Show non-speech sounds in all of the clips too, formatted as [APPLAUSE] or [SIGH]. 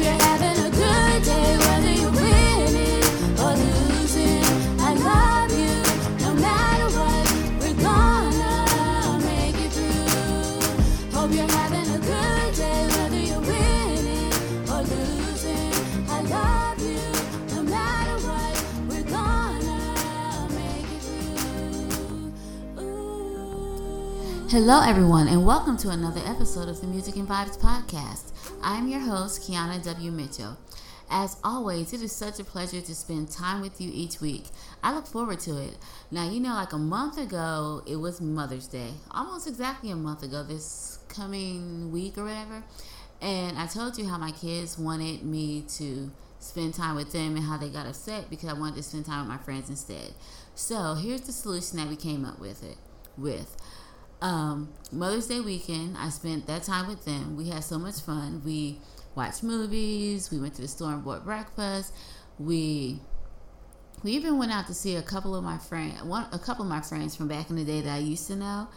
You're Hello, everyone, and welcome to another episode of the Music and Vibes podcast. I'm your host, Kiana W. Mitchell. As always, it is such a pleasure to spend time with you each week. I look forward to it. Now, you know, like a month ago, it was Mother's Day. Almost exactly a month ago, this coming week or whatever. And I told you how my kids wanted me to spend time with them and how they got upset because I wanted to spend time with my friends instead. So here's the solution that we came up with it with um, Mother's Day weekend, I spent that time with them. We had so much fun. We watched movies. We went to the store and bought breakfast. We we even went out to see a couple of my friends, one a couple of my friends from back in the day that I used to know.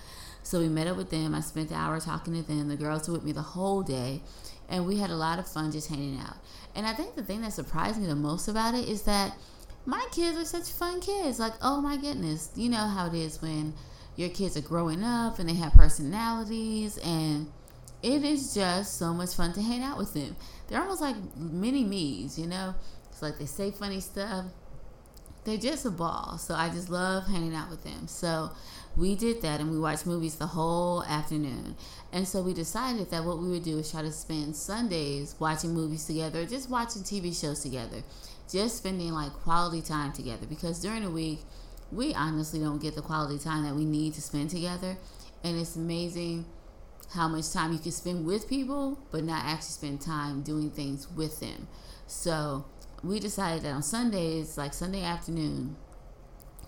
So we met up with them. I spent the hour talking to them. The girls were with me the whole day, and we had a lot of fun just hanging out. And I think the thing that surprised me the most about it is that my kids are such fun kids. Like, oh my goodness, you know how it is when your kids are growing up and they have personalities and it is just so much fun to hang out with them. They're almost like mini me's, you know? It's like they say funny stuff. They're just a ball. So I just love hanging out with them. So we did that and we watched movies the whole afternoon. And so we decided that what we would do is try to spend Sundays watching movies together, just watching TV shows together, just spending like quality time together. Because during the week, we honestly don't get the quality time that we need to spend together. And it's amazing how much time you can spend with people, but not actually spend time doing things with them. So we decided that on Sundays, like Sunday afternoon,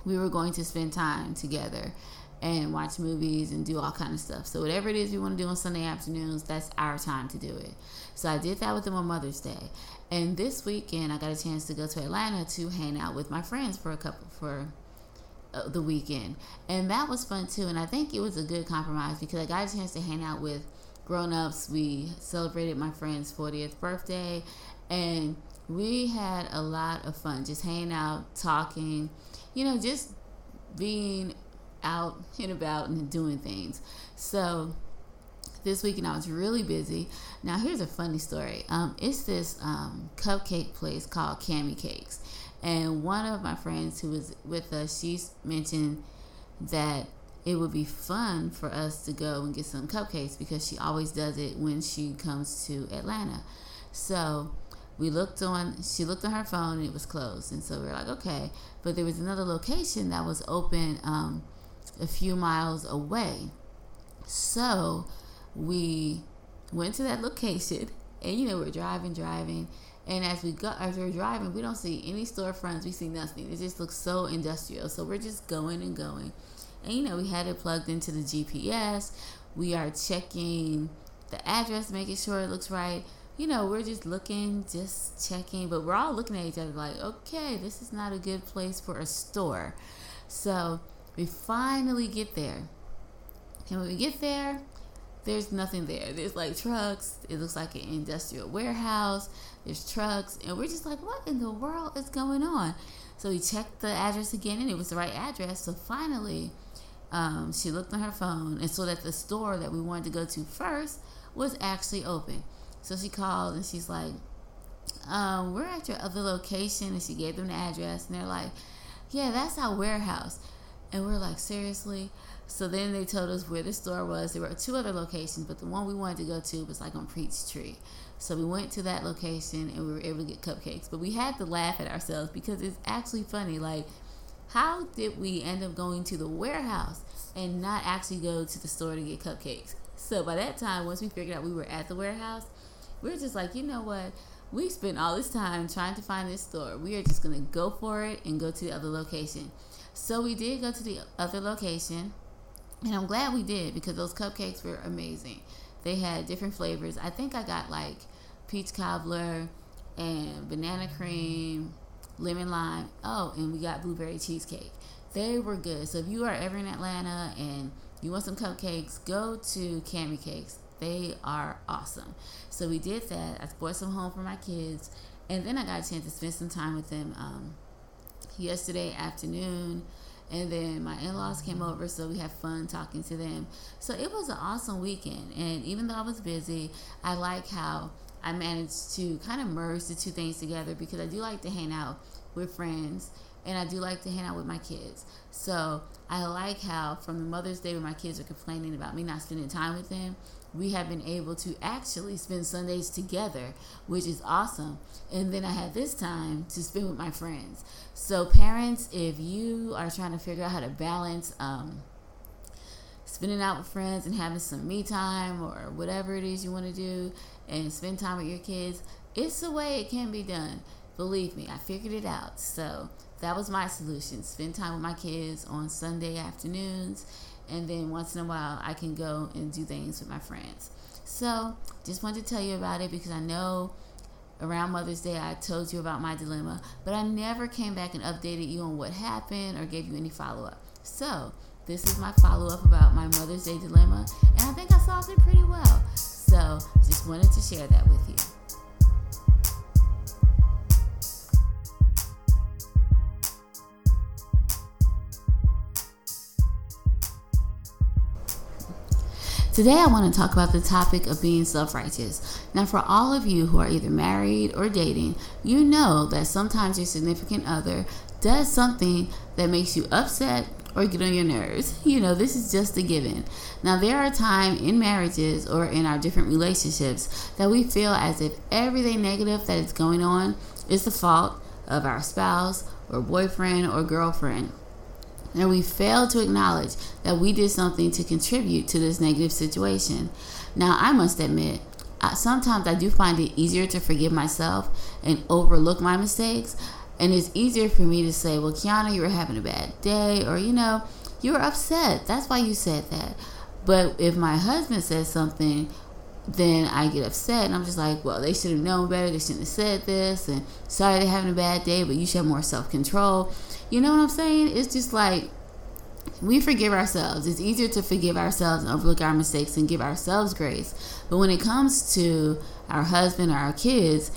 we were going to spend time together and watch movies and do all kind of stuff. So whatever it is we want to do on Sunday afternoons, that's our time to do it. So I did that with them on Mother's Day. And this weekend I got a chance to go to Atlanta to hang out with my friends for a couple for the weekend. And that was fun too. And I think it was a good compromise because I got a chance to hang out with grown-ups. We celebrated my friend's 40th birthday and we had a lot of fun just hanging out, talking, you know, just being out and about and doing things. So this weekend I was really busy. Now here's a funny story. Um, it's this um, cupcake place called Cami Cakes, and one of my friends who was with us, she mentioned that it would be fun for us to go and get some cupcakes because she always does it when she comes to Atlanta. So we looked on she looked on her phone and it was closed. And so we were like okay. But there was another location that was open um, a few miles away. So we went to that location [LAUGHS] and you know we're driving driving and as we go as we're driving we don't see any storefronts we see nothing. It just looks so industrial. So we're just going and going. And you know we had it plugged into the gps we are checking the address making sure it looks right. You know, we're just looking, just checking, but we're all looking at each other like, okay, this is not a good place for a store. So we finally get there. And when we get there, there's nothing there. There's like trucks. It looks like an industrial warehouse. There's trucks. And we're just like, what in the world is going on? So we checked the address again and it was the right address. So finally, um, she looked on her phone and saw that the store that we wanted to go to first was actually open. So she called and she's like, um, we're at your other location. And she gave them the address. And they're like, yeah, that's our warehouse. And we're like, seriously? So then they told us where the store was. There were two other locations, but the one we wanted to go to was like on Peachtree. So we went to that location and we were able to get cupcakes. But we had to laugh at ourselves because it's actually funny. Like, how did we end up going to the warehouse and not actually go to the store to get cupcakes? So by that time, once we figured out we were at the warehouse, we are just like, you know what? We spent all this time trying to find this store. We are just going to go for it and go to the other location. So we did go to the other location. And I'm glad we did because those cupcakes were amazing. They had different flavors. I think I got like peach cobbler and banana cream, lemon lime. Oh, and we got blueberry cheesecake. They were good. So if you are ever in Atlanta and you want some cupcakes, go to Cami Cakes. They are awesome. So we did that. I brought some home for my kids, and then I got a chance to spend some time with them um, yesterday afternoon. And then my in laws came over, so we had fun talking to them. So it was an awesome weekend. And even though I was busy, I like how I managed to kind of merge the two things together because I do like to hang out with friends and I do like to hang out with my kids. So I like how from the Mother's Day when my kids are complaining about me not spending time with them, we have been able to actually spend Sundays together, which is awesome. And then I had this time to spend with my friends. So parents, if you are trying to figure out how to balance um, spending out with friends and having some me time or whatever it is you want to do and spend time with your kids, it's the way it can be done. Believe me, I figured it out. So that was my solution. Spend time with my kids on Sunday afternoons, and then once in a while, I can go and do things with my friends. So, just wanted to tell you about it because I know around Mother's Day I told you about my dilemma, but I never came back and updated you on what happened or gave you any follow up. So, this is my follow up about my Mother's Day dilemma, and I think I solved it pretty well. So, just wanted to share that with you. Today, I want to talk about the topic of being self righteous. Now, for all of you who are either married or dating, you know that sometimes your significant other does something that makes you upset or get on your nerves. [LAUGHS] You know, this is just a given. Now, there are times in marriages or in our different relationships that we feel as if everything negative that is going on is the fault of our spouse or boyfriend or girlfriend and we fail to acknowledge that we did something to contribute to this negative situation. Now, I must admit, I, sometimes I do find it easier to forgive myself and overlook my mistakes. And it's easier for me to say, well, Kiana, you were having a bad day, or, you know, you were upset. That's why you said that. But if my husband says something, then I get upset and I'm just like, well, they should have known better. They shouldn't have said this. And sorry they're having a bad day, but you should have more self control. You know what I'm saying? It's just like we forgive ourselves. It's easier to forgive ourselves and overlook our mistakes and give ourselves grace. But when it comes to our husband or our kids,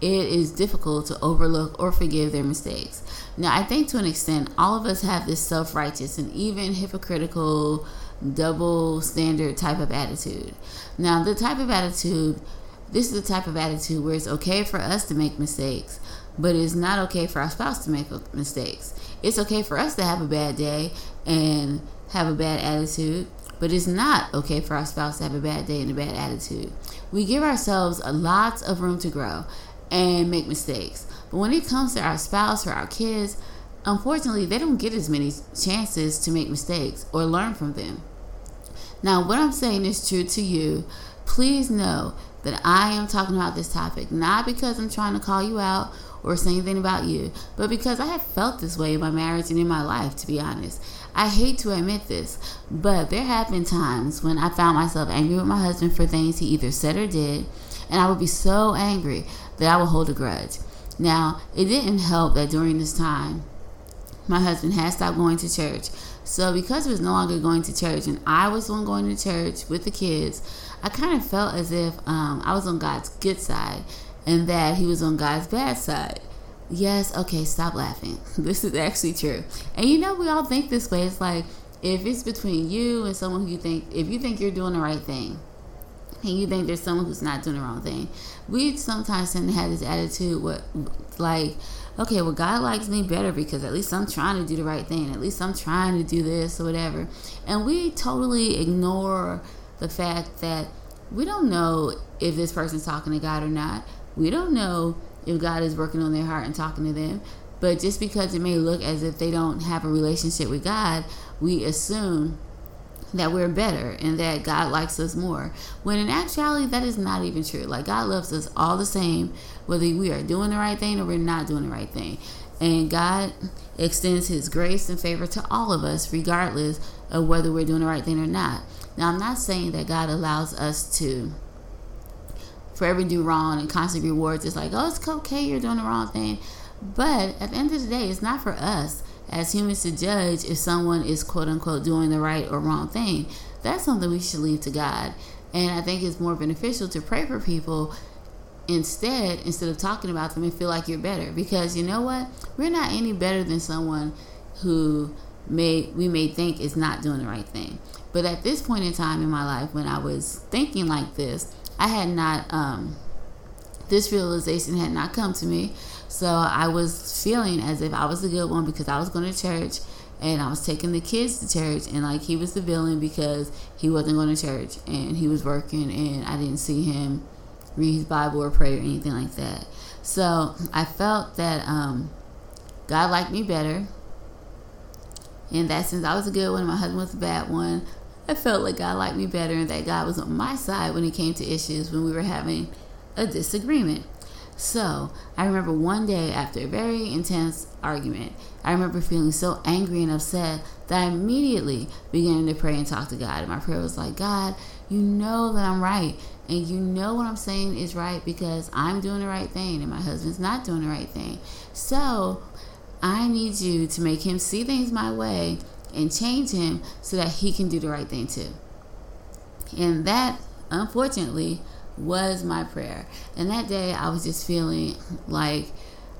it is difficult to overlook or forgive their mistakes. Now, I think to an extent, all of us have this self righteous and even hypocritical, double standard type of attitude. Now, the type of attitude, this is the type of attitude where it's okay for us to make mistakes, but it's not okay for our spouse to make mistakes. It's okay for us to have a bad day and have a bad attitude, but it's not okay for our spouse to have a bad day and a bad attitude. We give ourselves a lots of room to grow and make mistakes. But when it comes to our spouse or our kids, unfortunately, they don't get as many chances to make mistakes or learn from them. Now, what I'm saying is true to you. Please know that I am talking about this topic not because I'm trying to call you out or say anything about you, but because I have felt this way in my marriage and in my life, to be honest. I hate to admit this, but there have been times when I found myself angry with my husband for things he either said or did, and I would be so angry that I would hold a grudge. Now, it didn't help that during this time, my husband had stopped going to church. So, because he was no longer going to church and I was the one going to church with the kids, I kind of felt as if um, I was on God's good side and that he was on God's bad side. Yes, okay, stop laughing. [LAUGHS] This is actually true. And you know, we all think this way. It's like if it's between you and someone who you think, if you think you're doing the right thing, and you think there's someone who's not doing the wrong thing, we sometimes tend to have this attitude, what like, okay, well, God likes me better because at least I'm trying to do the right thing. At least I'm trying to do this or whatever. And we totally ignore the fact that we don't know if this person's talking to God or not. We don't know if God is working on their heart and talking to them. But just because it may look as if they don't have a relationship with God, we assume that we're better and that God likes us more. When in actuality, that is not even true. Like, God loves us all the same, whether we are doing the right thing or we're not doing the right thing. And God extends His grace and favor to all of us, regardless of whether we're doing the right thing or not. Now, I'm not saying that God allows us to forever do wrong and constantly rewards. It's like, oh, it's okay, you're doing the wrong thing. But at the end of the day, it's not for us as humans to judge if someone is quote unquote doing the right or wrong thing. That's something we should leave to God. And I think it's more beneficial to pray for people instead instead of talking about them and feel like you're better because you know what we're not any better than someone who may we may think is not doing the right thing but at this point in time in my life when i was thinking like this i had not um, this realization had not come to me so i was feeling as if i was a good one because i was going to church and I was taking the kids to church, and like he was the villain because he wasn't going to church and he was working, and I didn't see him read his Bible or pray or anything like that. So I felt that um, God liked me better, and that since I was a good one, my husband was a bad one. I felt like God liked me better, and that God was on my side when it came to issues when we were having a disagreement. So I remember one day after a very intense argument, I remember feeling so angry and upset that I immediately began to pray and talk to God. And my prayer was like, God, you know that I'm right. And you know what I'm saying is right because I'm doing the right thing and my husband's not doing the right thing. So I need you to make him see things my way and change him so that he can do the right thing too. And that, unfortunately, was my prayer. And that day I was just feeling like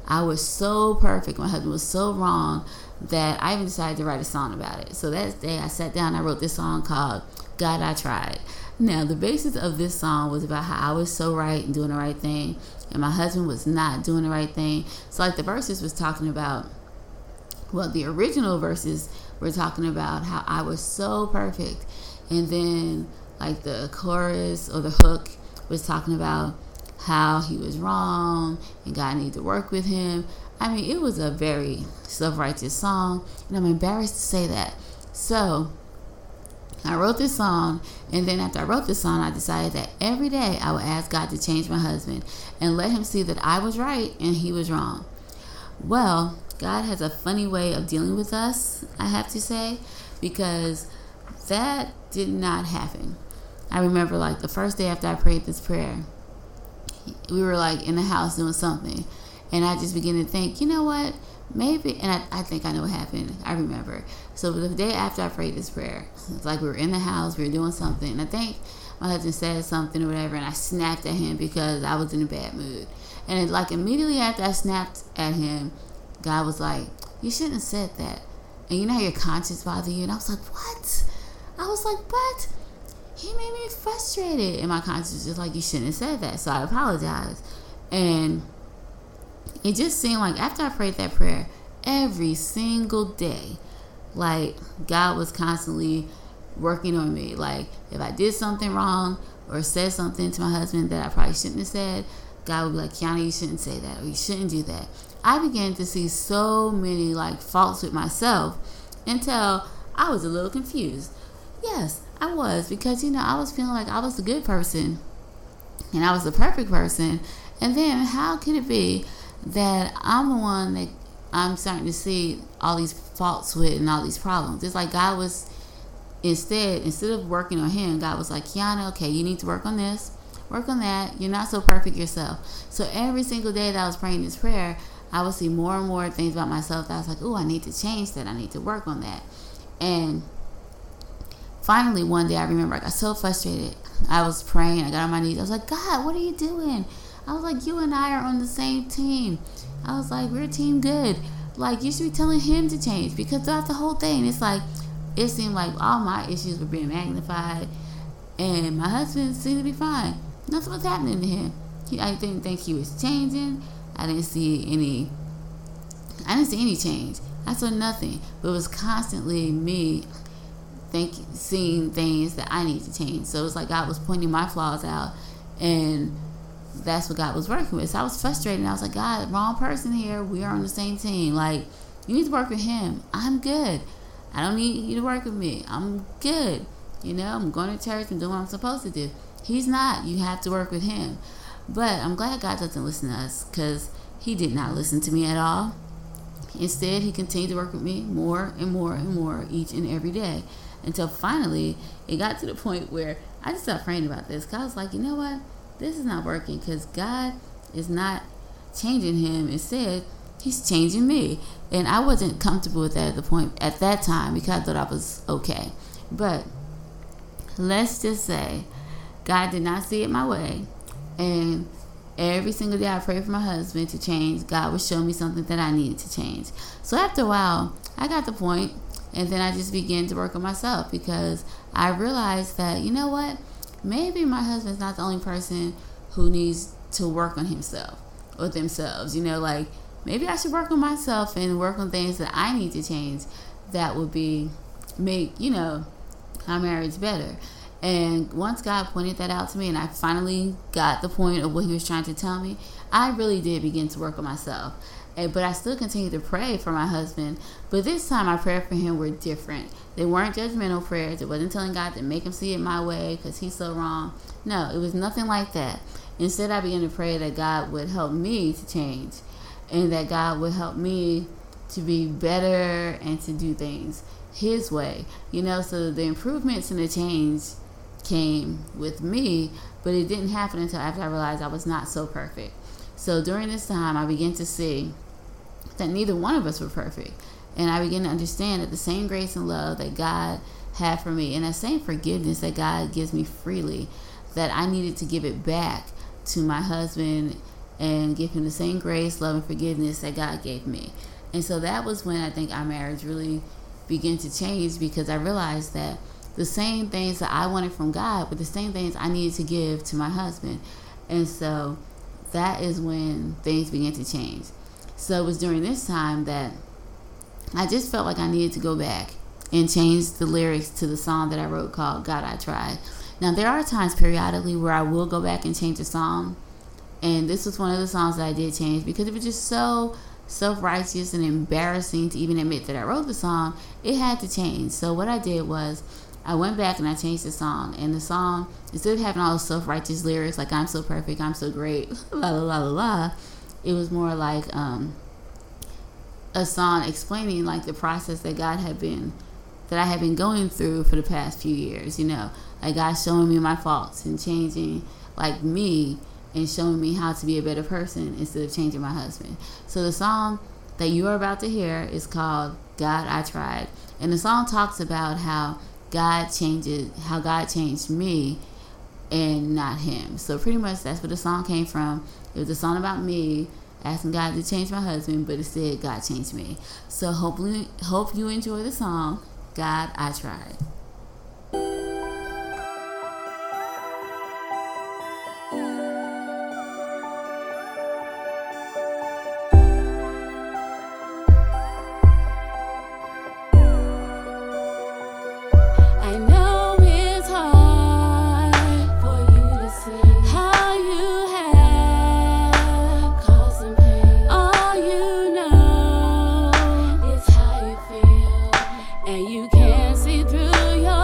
I was so perfect. My husband was so wrong that I even decided to write a song about it. So that day I sat down, I wrote this song called God I Tried. Now, the basis of this song was about how I was so right and doing the right thing, and my husband was not doing the right thing. So, like, the verses was talking about, well, the original verses were talking about how I was so perfect. And then, like, the chorus or the hook was talking about how he was wrong and God needed to work with him. I mean, it was a very self righteous song, and I'm embarrassed to say that. So, I wrote this song, and then after I wrote this song, I decided that every day I would ask God to change my husband and let him see that I was right and he was wrong. Well, God has a funny way of dealing with us, I have to say, because that did not happen. I remember like the first day after I prayed this prayer, we were like in the house doing something, and I just began to think, you know what? Maybe, and I, I think I know what happened. I remember. So the day after I prayed this prayer, it's like we were in the house, we were doing something, and I think my husband said something or whatever, and I snapped at him because I was in a bad mood. And it, like immediately after I snapped at him, God was like, "You shouldn't have said that." And you know how your conscience bothers you, and I was like, "What?" I was like, "What?" He made me frustrated. And my conscience just like, you shouldn't have said that. So I apologized. And it just seemed like after I prayed that prayer, every single day, like God was constantly working on me. Like if I did something wrong or said something to my husband that I probably shouldn't have said, God would be like, Kiana, you shouldn't say that or you shouldn't do that. I began to see so many like faults with myself until I was a little confused. Yes, I was because you know I was feeling like I was a good person and I was the perfect person. And then how could it be that I'm the one that I'm starting to see all these faults with and all these problems? It's like God was instead instead of working on him, God was like, Kiana, okay, you need to work on this, work on that. You're not so perfect yourself. So every single day that I was praying this prayer, I would see more and more things about myself that I was like, oh, I need to change that. I need to work on that. And finally one day I remember I got so frustrated. I was praying, I got on my knees. I was like, God, what are you doing? I was like, you and I are on the same team. I was like, we're a team good. Like you should be telling him to change because throughout the whole thing, it's like it seemed like all my issues were being magnified, and my husband seemed to be fine. Nothing was happening to him. He, I didn't think he was changing. I didn't see any. I didn't see any change. I saw nothing, but it was constantly me think seeing things that I need to change. So it's like God was pointing my flaws out, and that's what God was working with. So I was frustrated. I was like, God, wrong person here. We are on the same team. Like, you need to work with him. I'm good. I don't need you to work with me. I'm good. You know, I'm going to church and doing what I'm supposed to do. He's not. You have to work with him. But I'm glad God doesn't listen to us because he did not listen to me at all. Instead, he continued to work with me more and more and more each and every day until finally it got to the point where I just stopped praying about this. Cause I was like, you know what? This is not working because God is not changing him. Instead, he's changing me. And I wasn't comfortable with that at the point at that time because I thought I was okay. But let's just say God did not see it my way. And every single day I prayed for my husband to change, God would show me something that I needed to change. So after a while, I got the point, and then I just began to work on myself because I realized that, you know what? Maybe my husband's not the only person who needs to work on himself or themselves. You know, like maybe I should work on myself and work on things that I need to change that would be make, you know, our marriage better. And once God pointed that out to me and I finally got the point of what he was trying to tell me, I really did begin to work on myself. And, but I still continued to pray for my husband. But this time, my prayer for him were different. They weren't judgmental prayers. It wasn't telling God to make him see it my way because he's so wrong. No, it was nothing like that. Instead, I began to pray that God would help me to change and that God would help me to be better and to do things his way. You know, so the improvements and the change came with me, but it didn't happen until after I realized I was not so perfect. So during this time, I began to see that neither one of us were perfect. And I began to understand that the same grace and love that God had for me and that same forgiveness that God gives me freely, that I needed to give it back to my husband and give him the same grace, love, and forgiveness that God gave me. And so that was when I think our marriage really began to change because I realized that the same things that I wanted from God were the same things I needed to give to my husband. And so that is when things began to change. So it was during this time that I just felt like I needed to go back and change the lyrics to the song that I wrote called God I Tried. Now, there are times periodically where I will go back and change a song. And this was one of the songs that I did change because it was just so self righteous and embarrassing to even admit that I wrote the song. It had to change. So, what I did was I went back and I changed the song. And the song, instead of having all the self righteous lyrics like I'm so perfect, I'm so great, [LAUGHS] la la la la la, it was more like um, a song explaining like the process that God had been that I had been going through for the past few years, you know, like God showing me my faults and changing like me and showing me how to be a better person instead of changing my husband. So the song that you are about to hear is called God I Tried. And the song talks about how God changes how God changed me and not him. So pretty much that's where the song came from. It was a song about me asking God to change my husband, but it said God changed me. So hopefully hope you enjoy the song God I Tried. and you can't see through your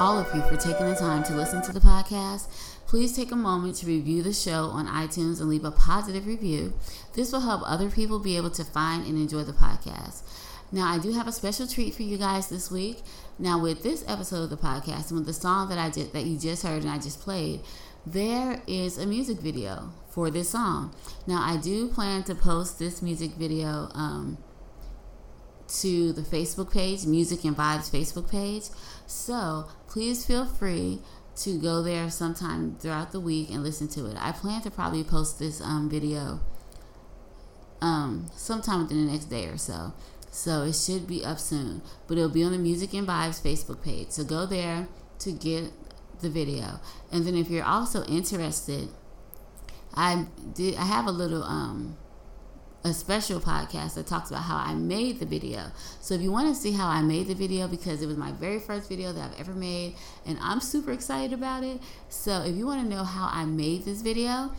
all of you for taking the time to listen to the podcast. Please take a moment to review the show on iTunes and leave a positive review. This will help other people be able to find and enjoy the podcast. Now, I do have a special treat for you guys this week. Now, with this episode of the podcast and with the song that I did that you just heard and I just played, there is a music video for this song. Now, I do plan to post this music video um, to the Facebook page, Music and Vibes Facebook page. So please feel free to go there sometime throughout the week and listen to it. I plan to probably post this um, video um, sometime within the next day or so. So it should be up soon, but it'll be on the Music and Vibes Facebook page. So go there to get the video. And then if you're also interested, I did I have a little um a special podcast that talks about how I made the video. So if you want to see how I made the video because it was my very first video that I've ever made and I'm super excited about it. So if you want to know how I made this video,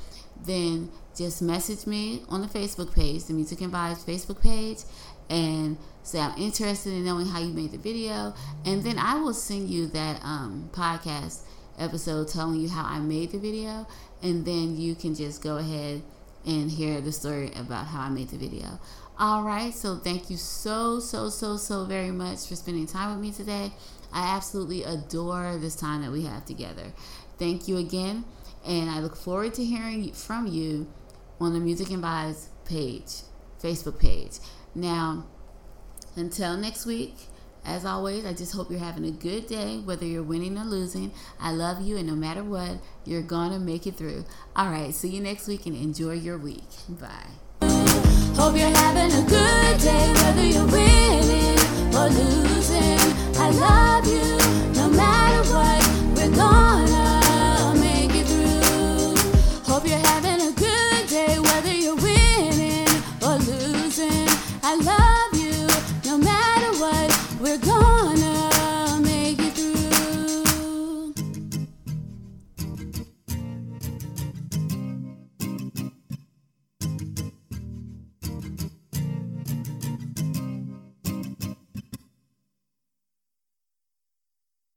then just message me on the Facebook page, the Music and Vibes Facebook page, and say I'm interested in knowing how you made the video, and then I will send you that um, podcast episode telling you how I made the video, and then you can just go ahead and hear the story about how I made the video. All right, so thank you so, so, so, so very much for spending time with me today. I absolutely adore this time that we have together. Thank you again, and I look forward to hearing from you on the Music and Vibes page, Facebook page. Now, until next week, as always, I just hope you're having a good day, whether you're winning or losing. I love you, and no matter what, you're gonna make it through. All right, see you next week and enjoy your week. Bye. Hope you're having a good day, whether you're winning or losing. I love you, no matter